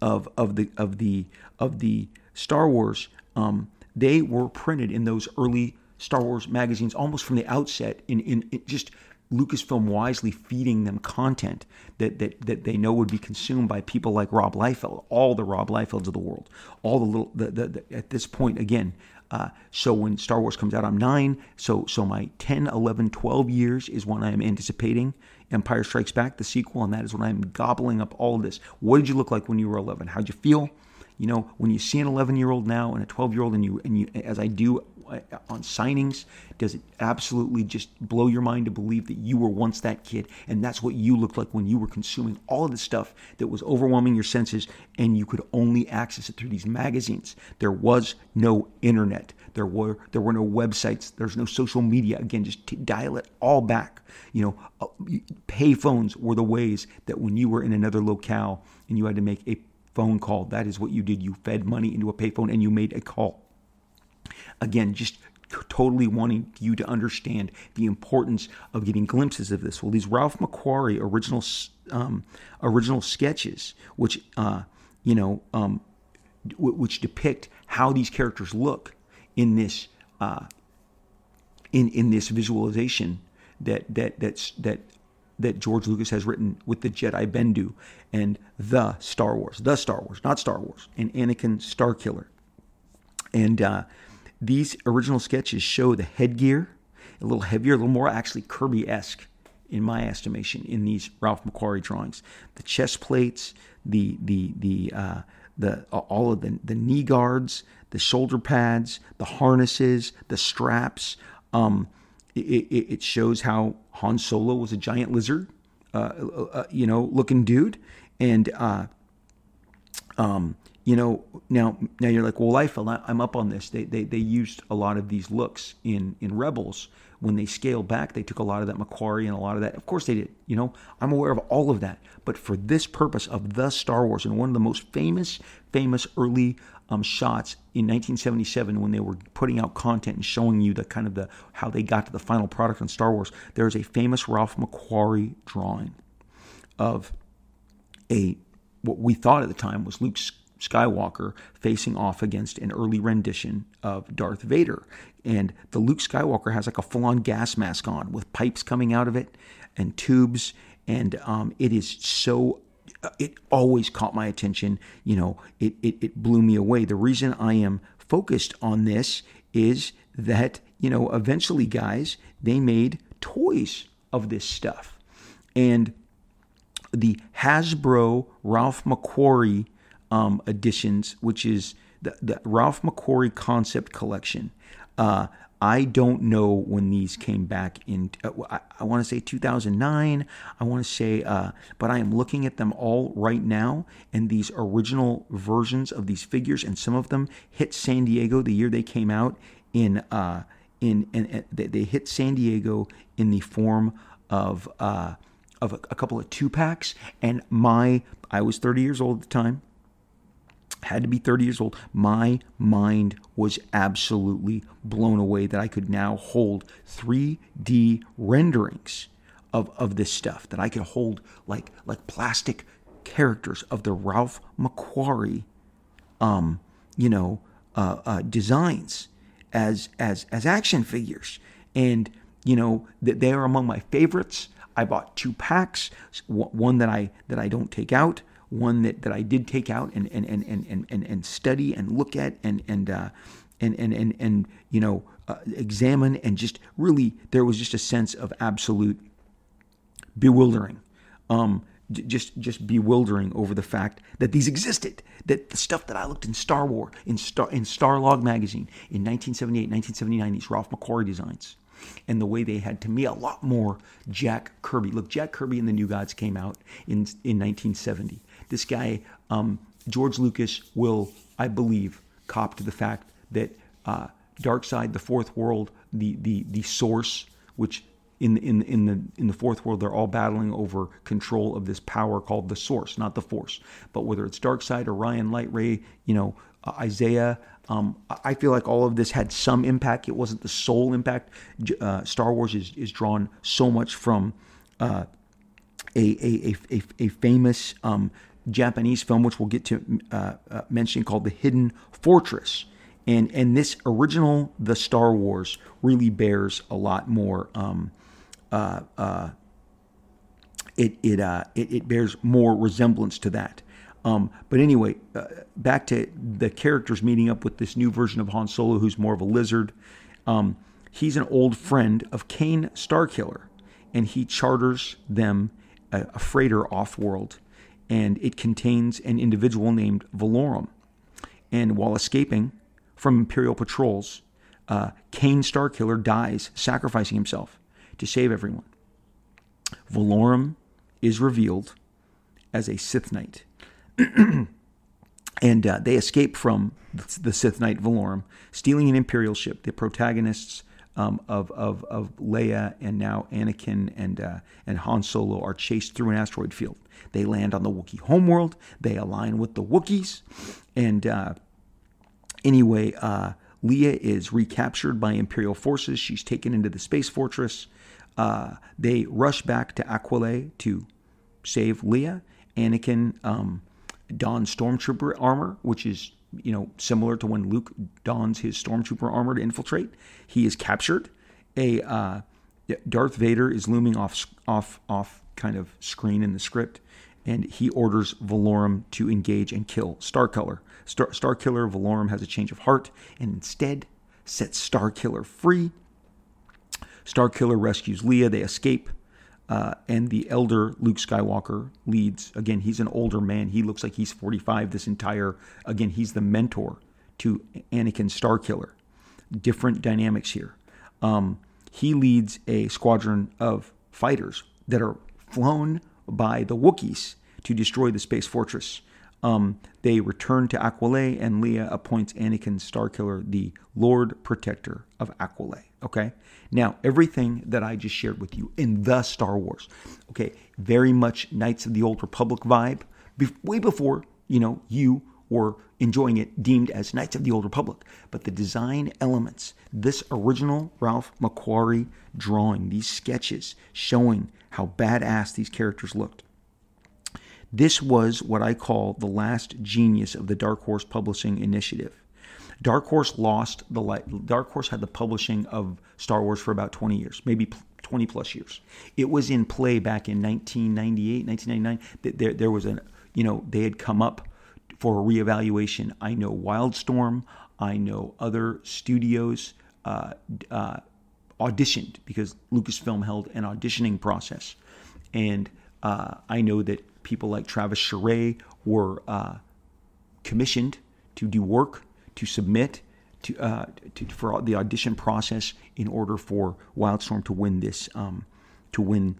of of the of the of the Star Wars, um, they were printed in those early Star Wars magazines almost from the outset in in, in just Lucasfilm wisely feeding them content that, that, that they know would be consumed by people like Rob Liefeld, all the Rob Liefelds of the world, all the little, the, the, the at this point, again, uh, so when Star Wars comes out, I'm nine. So, so my 10, 11, 12 years is when I am anticipating Empire Strikes Back, the sequel, and that is when I'm gobbling up all this. What did you look like when you were 11? How'd you feel? You know, when you see an 11 year old now and a 12 year old, and you, and you, as I do on signings? Does it absolutely just blow your mind to believe that you were once that kid and that's what you looked like when you were consuming all of the stuff that was overwhelming your senses and you could only access it through these magazines? There was no internet. There were there were no websites. There's no social media. Again, just dial it all back. You know, uh, pay phones were the ways that when you were in another locale and you had to make a phone call, that is what you did. You fed money into a payphone and you made a call. Again, just totally wanting you to understand the importance of getting glimpses of this. Well, these Ralph McQuarrie original um, original sketches, which uh, you know, um, w- which depict how these characters look in this uh, in in this visualization that that that's that that George Lucas has written with the Jedi Bendu and the Star Wars, the Star Wars, not Star Wars, and Anakin Starkiller, and uh, these original sketches show the headgear, a little heavier, a little more actually Kirby esque in my estimation in these Ralph McQuarrie drawings. The chest plates, the the the uh, the uh, all of the the knee guards, the shoulder pads, the harnesses, the straps. Um, it, it, it, shows how Han Solo was a giant lizard, uh, uh, uh you know, looking dude, and uh, um, you know, now now you're like, well, Liefeld, I'm up on this. They, they they used a lot of these looks in in Rebels when they scaled back. They took a lot of that McQuarrie and a lot of that. Of course they did. You know, I'm aware of all of that. But for this purpose of the Star Wars and one of the most famous famous early um, shots in 1977 when they were putting out content and showing you the kind of the how they got to the final product on Star Wars. There is a famous Ralph McQuarrie drawing of a what we thought at the time was Luke's Skywalker facing off against an early rendition of Darth Vader. And the Luke Skywalker has like a full on gas mask on with pipes coming out of it and tubes. And um, it is so, uh, it always caught my attention. You know, it, it, it blew me away. The reason I am focused on this is that, you know, eventually, guys, they made toys of this stuff. And the Hasbro Ralph McQuarrie um, editions, which is the, the Ralph McQuarrie Concept Collection. Uh, I don't know when these came back in. Uh, I, I want to say 2009. I want to say, uh, but I am looking at them all right now, and these original versions of these figures, and some of them hit San Diego the year they came out. In uh, in they hit San Diego in the form of uh, of a, a couple of two packs, and my I was 30 years old at the time had to be 30 years old. My mind was absolutely blown away that I could now hold 3D renderings of, of this stuff, that I could hold like like plastic characters of the Ralph McQuarrie, um, you know, uh, uh, designs as as as action figures, and you know that they are among my favorites. I bought two packs, one that I that I don't take out, one that, that I did take out and and, and, and, and, and study and look at and and uh, and, and and and you know uh, examine and just really there was just a sense of absolute bewildering. Um, just just bewildering over the fact that these existed that the stuff that I looked in Star War, in Star in Starlog magazine in 1978 1979 these Ralph McQuarrie designs and the way they had to me a lot more Jack Kirby look Jack Kirby and the New Gods came out in in 1970 this guy, um, George Lucas, will, I believe, cop to the fact that uh, Dark Side, the Fourth World, the the the source, which in in in the in the fourth world they're all battling over control of this power called the source, not the force. But whether it's dark side, Orion, Lightray, you know, uh, Izaya, um, I feel like all of this had some impact. It wasn't the sole impact. Uh, Star Wars is is drawn so much from uh, a, a, a, a, famous um, Japanese film, which we'll get to uh, uh, mention, called The Hidden Fortress. And, and this original The Star Wars really bears a lot more um, uh, uh, it it, uh, it it bears more resemblance to that. Um, but anyway, uh, back to the characters meeting up with this new version of Han Solo, who's more of a lizard. Um, he's an old friend of Kane Starkiller, and he charters them a, a freighter off world, and it contains an individual named Valorum. And while escaping from Imperial patrols, uh, Kane Starkiller dies, sacrificing himself to save everyone. Valorum is revealed as a Sith Knight. and uh, they escape from the Sith Knight Valorum, stealing an Imperial ship. The protagonists um, of, of, of Leia and now Anakin and, uh, and Han Solo are chased through an asteroid field. They land on the Wookiee homeworld. They align with the Wookiees. And uh, anyway, uh, Leia is recaptured by Imperial forces. She's taken into the space fortress. Uh, they rush back to Aquilae to save Leia. Anakin um, dons stormtrooper armor, which is you know similar to when Luke dons his stormtrooper armor to infiltrate. He is captured. A uh, Darth Vader is looming off off off kind of screen in the script, and he orders Valorum to engage and kill Starkiller. Star Starkiller Valorum has a change of heart and instead sets Starkiller free. Starkiller rescues Leia. They escape. Uh, and the elder Luke Skywalker leads. Again, he's an older man. He looks like he's 45 this entire. Again, he's the mentor to Anakin Starkiller. Different dynamics here. Um, he leads a squadron of fighters that are flown by the Wookiees to destroy the space fortress. Um, they return to Aquilae, and Leia appoints Anakin Starkiller the Lord Protector of Aquilae. Okay. Now, everything that I just shared with you in the Star Wars, okay, very much Knights of the Old Republic vibe, be- way before, you know, you were enjoying it deemed as Knights of the Old Republic. But the design elements, this original Ralph McQuarrie drawing, these sketches showing how badass these characters looked. This was what I call the last genius of the Dark Horse Publishing Initiative. Dark Horse lost the light. Dark Horse had the publishing of Star Wars for about 20 years, maybe 20 plus years. It was in play back in 1998, 1999. There, there was a, you know, they had come up for a reevaluation. I know Wildstorm. I know other studios uh, uh, auditioned because Lucasfilm held an auditioning process, and uh, I know that people like Travis Charest were uh, commissioned to do work to submit to, uh, to, for the audition process in order for Wildstorm to win this um, to win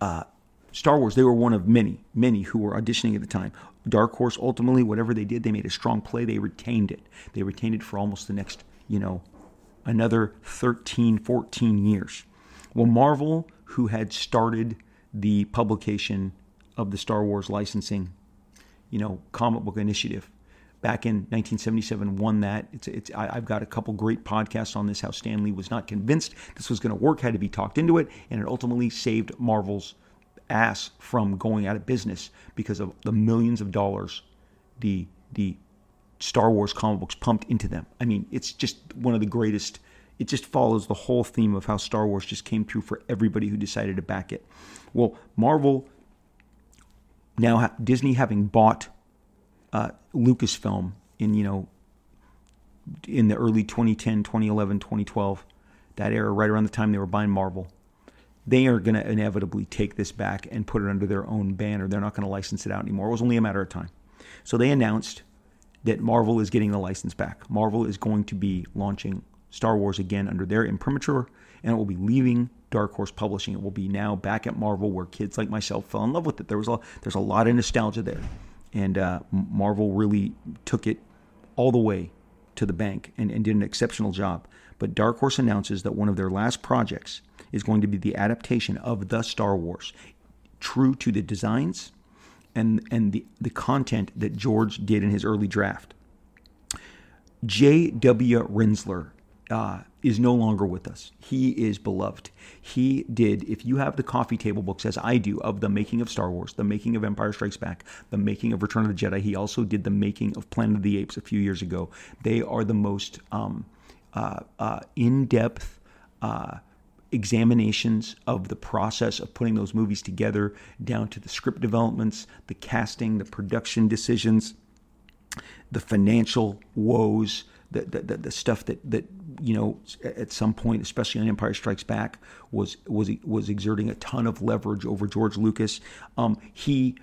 uh, Star Wars. They were one of many, many who were auditioning at the time. Dark Horse ultimately, whatever they did, they made a strong play. They retained it. They retained it for almost the next, you know, another 13, 14 years. Well, Marvel, who had started the publication of the Star Wars licensing, you know, comic book initiative, back in 1977 won that. It's, it's, I, have got a couple great podcasts on this, how Stan Lee was not convinced this was going to work, had to be talked into it, and it ultimately saved Marvel's ass from going out of business because of the millions of dollars the, the Star Wars comic books pumped into them. I mean, it's just one of the greatest. It just follows the whole theme of how Star Wars just came true for everybody who decided to back it. Well, Marvel, now Disney having bought uh, Lucasfilm in you know in the early 2010, 2011, 2012, that era, right around the time they were buying Marvel, they are going to inevitably take this back and put it under their own banner. They're not going to license it out anymore. It was only a matter of time. So they announced that Marvel is getting the license back. Marvel is going to be launching Star Wars again under their imprimatur, and it will be leaving Dark Horse Publishing. It will be now back at Marvel, where kids like myself fell in love with it. There was a, there's a lot of nostalgia there and uh, Marvel really took it all the way to the bank and, and did an exceptional job. But Dark Horse announces that one of their last projects is going to be the adaptation of the Star Wars, true to the designs and and the, the content that George did in his early draft. J.W. Rinzler uh, is no longer with us. He is beloved. He did, if you have the coffee table books, as I do, of the making of Star Wars, the making of Empire Strikes Back, the making of Return of the Jedi, he also did the making of Planet of the Apes a few years ago. They are the most um, in depth, uh, examinations of the process of putting those movies together, down to the script developments, the casting, the production decisions, the financial woes, the, the, the, stuff that, that you know at some point, especially on Empire Strikes Back, was was was exerting a ton of leverage over George Lucas. Um, he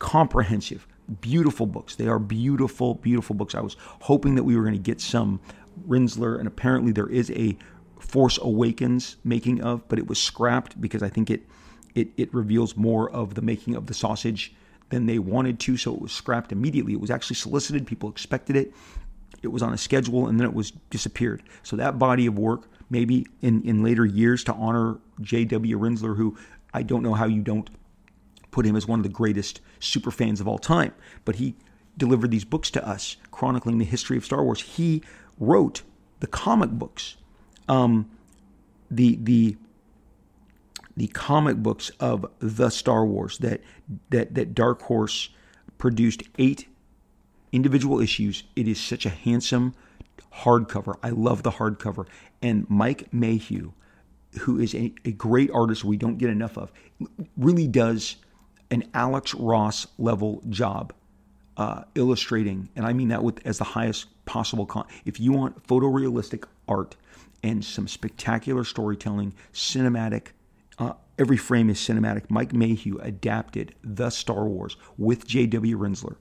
comprehensive, beautiful books. They are beautiful, beautiful books. I was hoping that we were going to get some Rinzler, and apparently there is a Force Awakens making of, but it was scrapped because I think it it it reveals more of the making of the sausage than they wanted to, so it was scrapped immediately. It was actually solicited, people expected it. It was on a schedule and then it was disappeared. So that body of work, maybe in, in later years to honor J.W. Rinzler, who I don't know how you don't put him as one of the greatest super fans of all time, but he delivered these books to us chronicling the history of Star Wars. He wrote the comic books, um, the the the comic books of the Star Wars that that that Dark Horse produced eight individual issues. It is such a handsome hardcover. I love the hardcover. And Mike Mayhew, who is a, a great artist we don't get enough of, really does an Alex Ross level job uh, illustrating, and I mean that with as the highest possible. Con- if you want photorealistic art and some spectacular storytelling, cinematic, uh, every frame is cinematic. Mike Mayhew adapted the Star Wars with J.W. Rinzler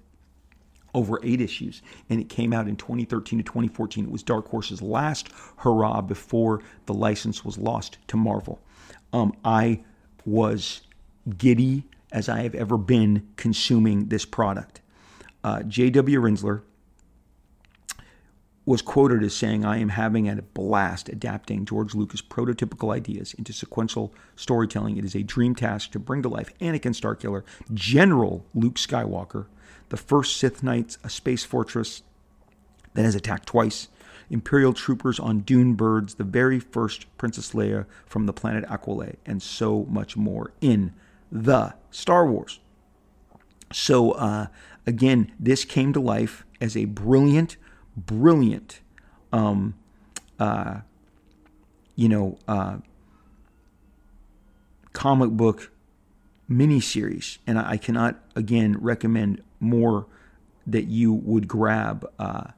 over eight issues, and it came out in 2013 to 2014. It was Dark Horse's last hurrah before the license was lost to Marvel. Um, I was giddy as I have ever been consuming this product. Uh, J.W. Rinzler was quoted as saying, I am having a blast adapting George Lucas' prototypical ideas into sequential storytelling. It is a dream task to bring to life Anakin Starkiller, General Luke Skywalker, the first Sith Knights, a space fortress that has attacked twice, Imperial troopers on dune birds, the very first Princess Leia from the planet Aquilae, and so much more in the Star Wars. So, uh, again, this came to life as a brilliant brilliant, um, uh, you know, uh, comic book miniseries, and I, cannot again recommend more that you would grab uh,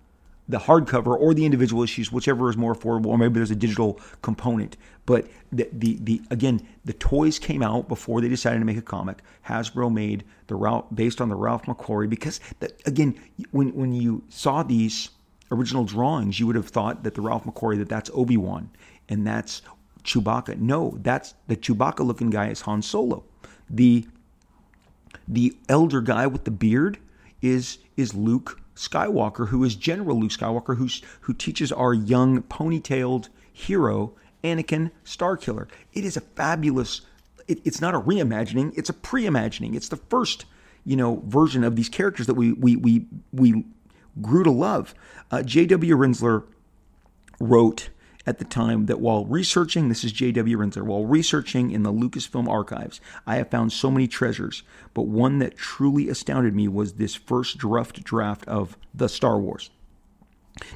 the hardcover or the individual issues, whichever is more affordable, or maybe there's a digital component. But the, the, the again, the toys came out before they decided to make a comic. Hasbro made the route based on the Ralph McQuarrie because again, when when you saw these original drawings, you would have thought that the Ralph McQuarrie that that's Obi Wan and that's Chewbacca. No, that's the Chewbacca looking guy is Han Solo. The the elder guy with the beard is is Luke Skywalker, who is General Luke Skywalker, who's who teaches our young ponytailed hero Anakin Starkiller. It is a fabulous. It, it's not a reimagining; it's a pre-imagining. It's the first, you know, version of these characters that we we we we grew to love. Uh, J.W. Rinzler wrote at the time that while researching, this is J.W. Rinzler, while researching in the Lucasfilm archives, I have found so many treasures, but one that truly astounded me was this first rough draft of The Star Wars.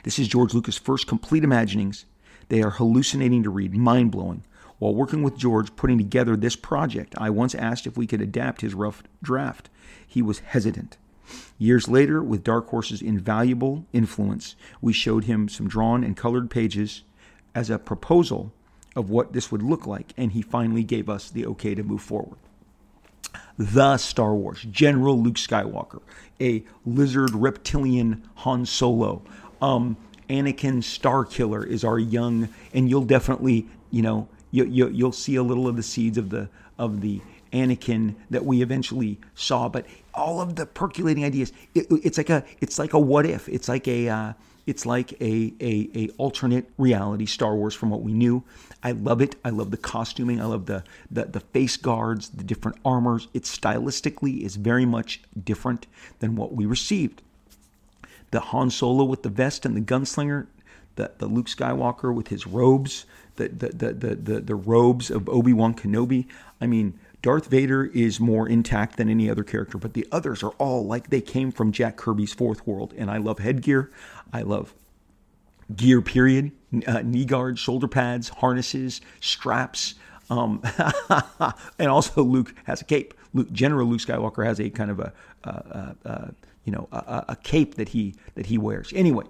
This is George Lucas' first complete imaginings. They are hallucinating to read, mind blowing. While working with George putting together this project, I once asked if we could adapt his rough draft. He was hesitant. Years later, with Dark Horse's invaluable influence, we showed him some drawn and colored pages as a proposal of what this would look like, and he finally gave us the okay to move forward. The Star Wars, General Luke Skywalker, a lizard reptilian Han Solo, um, Anakin Starkiller is our young, and you'll definitely, you know, you, you, you'll see a little of the seeds of the of the Anakin that we eventually saw, but all of the percolating ideas. It, it's like a it's like a what if. It's like a uh, it's like a, a a alternate reality Star Wars from what we knew. I love it. I love the costuming. I love the the, the face guards, the different armors. It stylistically is very much different than what we received. The Han Solo with the vest and the gunslinger, the, the Luke Skywalker with his robes, the the the the, the, the robes of Obi Wan Kenobi. I mean, Darth Vader is more intact than any other character, but the others are all like they came from Jack Kirby's Fourth World. And I love headgear. I love gear. Period. Uh, knee guards, shoulder pads, harnesses, straps. Um, and also Luke has a cape. Luke, General Luke Skywalker has a kind of a, you know, a, a, cape that he that he wears. Anyway,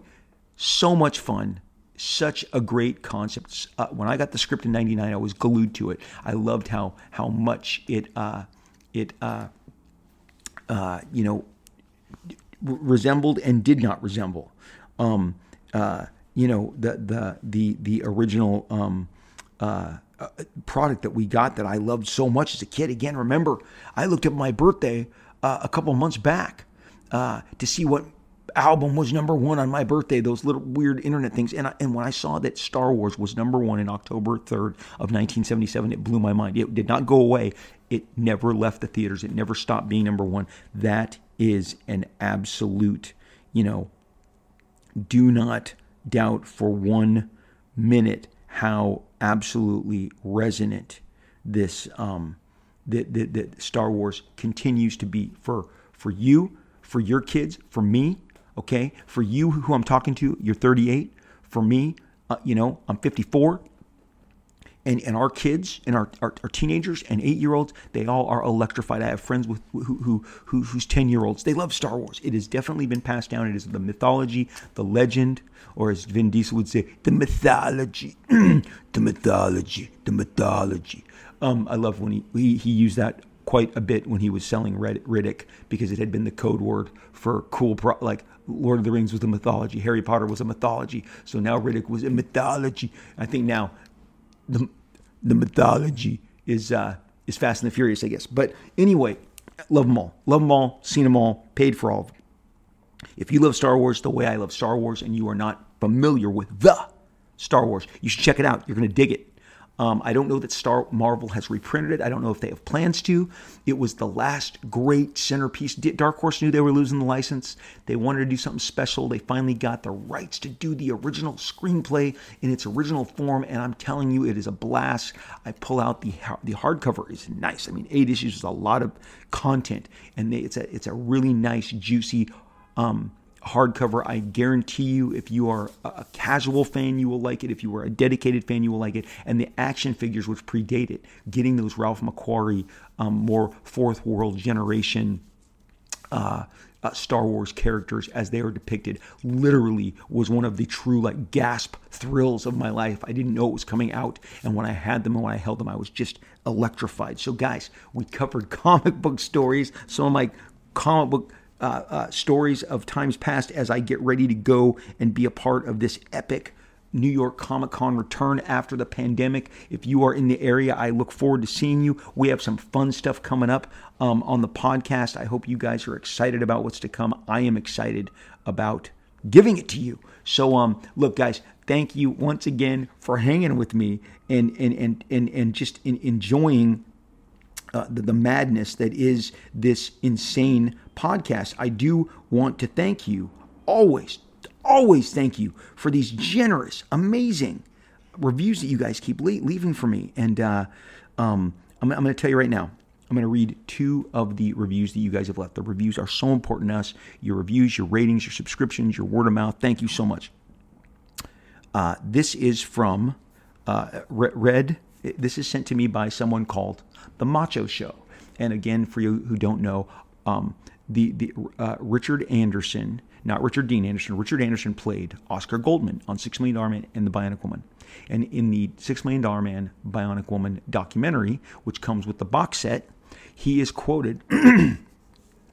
so much fun, such a great concept. Uh, when I got the script in '99, I was glued to it. I loved how how much it uh, it uh, uh, you know resembled and did not resemble. Um, you know the the the the original um, uh, product that we got that I loved so much as a kid. Again, remember I looked at my birthday uh, a couple months back uh, to see what album was number one on my birthday. Those little weird internet things, and I, and when I saw that Star Wars was number one in October third of 1977, it blew my mind. It did not go away. It never left the theaters. It never stopped being number one. That is an absolute, you know, do not doubt for one minute how absolutely resonant this um, that, that, that Star Wars continues to be for for you, for your kids, for me. Okay, for you who I'm talking to, you're 38. For me, uh, you know, I'm 54 and, and our kids and our, our, our teenagers and eight year olds, they all are electrified. I have friends with who, who, who who's 10 year olds. They love Star Wars. It has definitely been passed down. It is the mythology, the legend, or as Vin Diesel would say, the mythology, the mythology, the mythology. Um, I love when he, he, he used that quite a bit when he was selling Riddick because it had been the code word for cool, pro- like Lord of the Rings was a mythology, Harry Potter was a mythology, so now Riddick was a mythology. I think now the the mythology is uh, is Fast and the Furious, I guess. But anyway, love them all, love them all, seen them all, paid for all of them. If you love Star Wars the way I love Star Wars, and you are not familiar with the Star Wars, you should check it out. You're going to dig it. Um, I don't know that Star Marvel has reprinted it. I don't know if they have plans to. It was the last great centerpiece. Dark Horse knew they were losing the license. They wanted to do something special. They finally got the rights to do the original screenplay in its original form, and I'm telling you, it is a blast. I pull out the the hardcover is nice. I mean, eight issues is a lot of content, and they, it's a it's a really nice, juicy. Um, hardcover. I guarantee you, if you are a casual fan, you will like it. If you are a dedicated fan, you will like it. And the action figures, which predate it, getting those Ralph McQuarrie, um, more fourth world generation. Uh, uh, Star Wars characters as they are depicted literally was one of the true like gasp thrills of my life. I didn't know it was coming out, and when I had them and when I held them, I was just electrified. So, guys, we covered comic book stories, some of my comic book uh, uh, stories of times past as I get ready to go and be a part of this epic New York Comic Con return after the pandemic. If you are in the area, I look forward to seeing you. We have some fun stuff coming up um, on the podcast. I hope you guys are excited about what's to come. I am excited about giving it to you. So, um, look, guys, thank you once again for hanging with me and and and and, and just in, enjoying uh, the, the madness that is this insane podcast. I do want to thank you always, always thank you for these generous, amazing reviews that you guys keep le- leaving for me. And uh, um, I'm, I'm going to tell you right now, I'm going to read two of the reviews that you guys have left. The reviews are so important to us. Your reviews, your ratings, your subscriptions, your word of mouth. Thank you so much. Uh, this is from uh, Red. This is sent to me by someone called The Macho Show. And again, for you who don't know, um, the the uh, Richard Anderson, not Richard Dean Anderson. Richard Anderson played Oscar Goldman on Six Million Dollar Man and The Bionic Woman, and in the Six Million Dollar Man Bionic Woman documentary, which comes with the box set, he is quoted.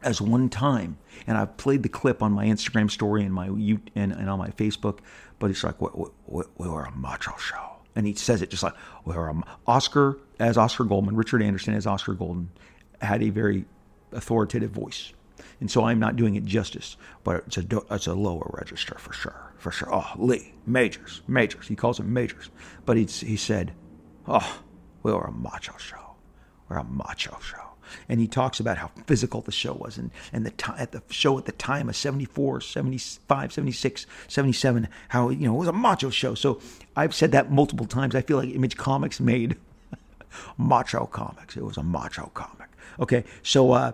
as one time, and I've played the clip on my Instagram story and my and, and on my Facebook, but it's like we, we, we were a macho show, and he says it just like we were a, Oscar as Oscar Goldman, Richard Anderson as Oscar Goldman had a very authoritative voice. And so I'm not doing it justice, but it's a, it's a lower register for sure, for sure. Oh, Lee, majors, majors. He calls him majors. But he, he said, oh, we were a macho show. We're a macho show. And he talks about how physical the show was. And, and the t- at the show at the time of 74, 75, 76, 77, how, you know, it was a macho show. So I've said that multiple times. I feel like Image Comics made macho comics. It was a macho comic. Okay, so uh,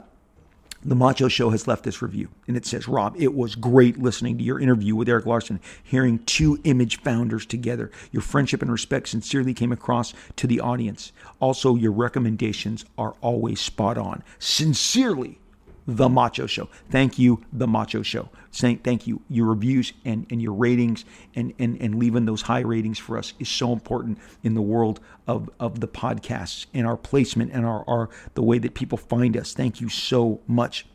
The Macho Show has left this review, and it says, Rob, it was great listening to your interview with Erik Larsen, hearing two image founders together. Your friendship and respect sincerely came across to the audience. Also, your recommendations are always spot on. Sincerely, The Macho Show. Thank you, The Macho Show. Saying thank you. Your reviews and, and your ratings and, and, and leaving those high ratings for us is so important in the world of, of the podcasts and our placement and our, our the way that people find us. Thank you so much.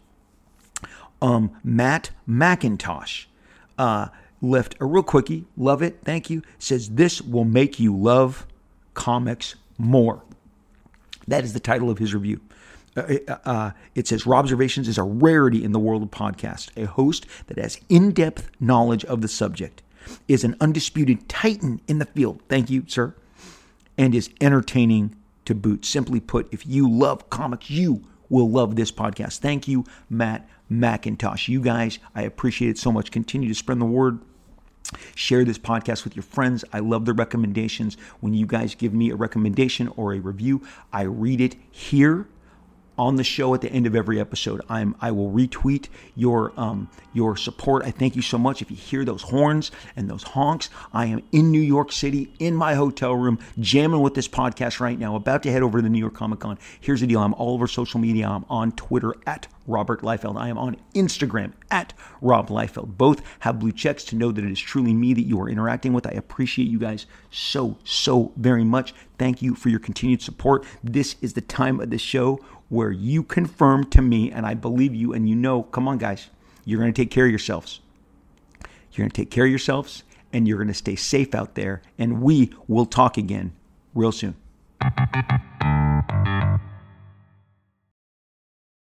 Um, Matt McIntosh uh, left a real quickie. Love it. Thank you. Says this will make you love comics more. That is the title of his review. Uh, uh, it says Robservations is a rarity in the world of podcasts. A host that has in depth knowledge of the subject is an undisputed titan in the field. Thank you, sir. And is entertaining to boot. Simply put, if you love comics, you will love this podcast. Thank you, Matt McIntosh. You guys, I appreciate it so much. Continue to spread the word. Share this podcast with your friends. I love the recommendations. When you guys give me a recommendation or a review, I read it here on the show at the end of every episode. I'm I will retweet your um your support. I thank you so much. If you hear those horns and those honks, I am in New York City in my hotel room jamming with this podcast right now. About to head over to the New York Comic Con. Here's the deal. I'm all over social media. I'm on Twitter at Robert Liefeld. I am on Instagram at Rob Liefeld. Both have blue checks to know that it is truly me that you are interacting with. I appreciate you guys so, so very much. Thank you for your continued support. This is the time of the show where you confirm to me, and I believe you, and you know, come on, guys, you're going to take care of yourselves. You're going to take care of yourselves, and you're going to stay safe out there, and we will talk again real soon.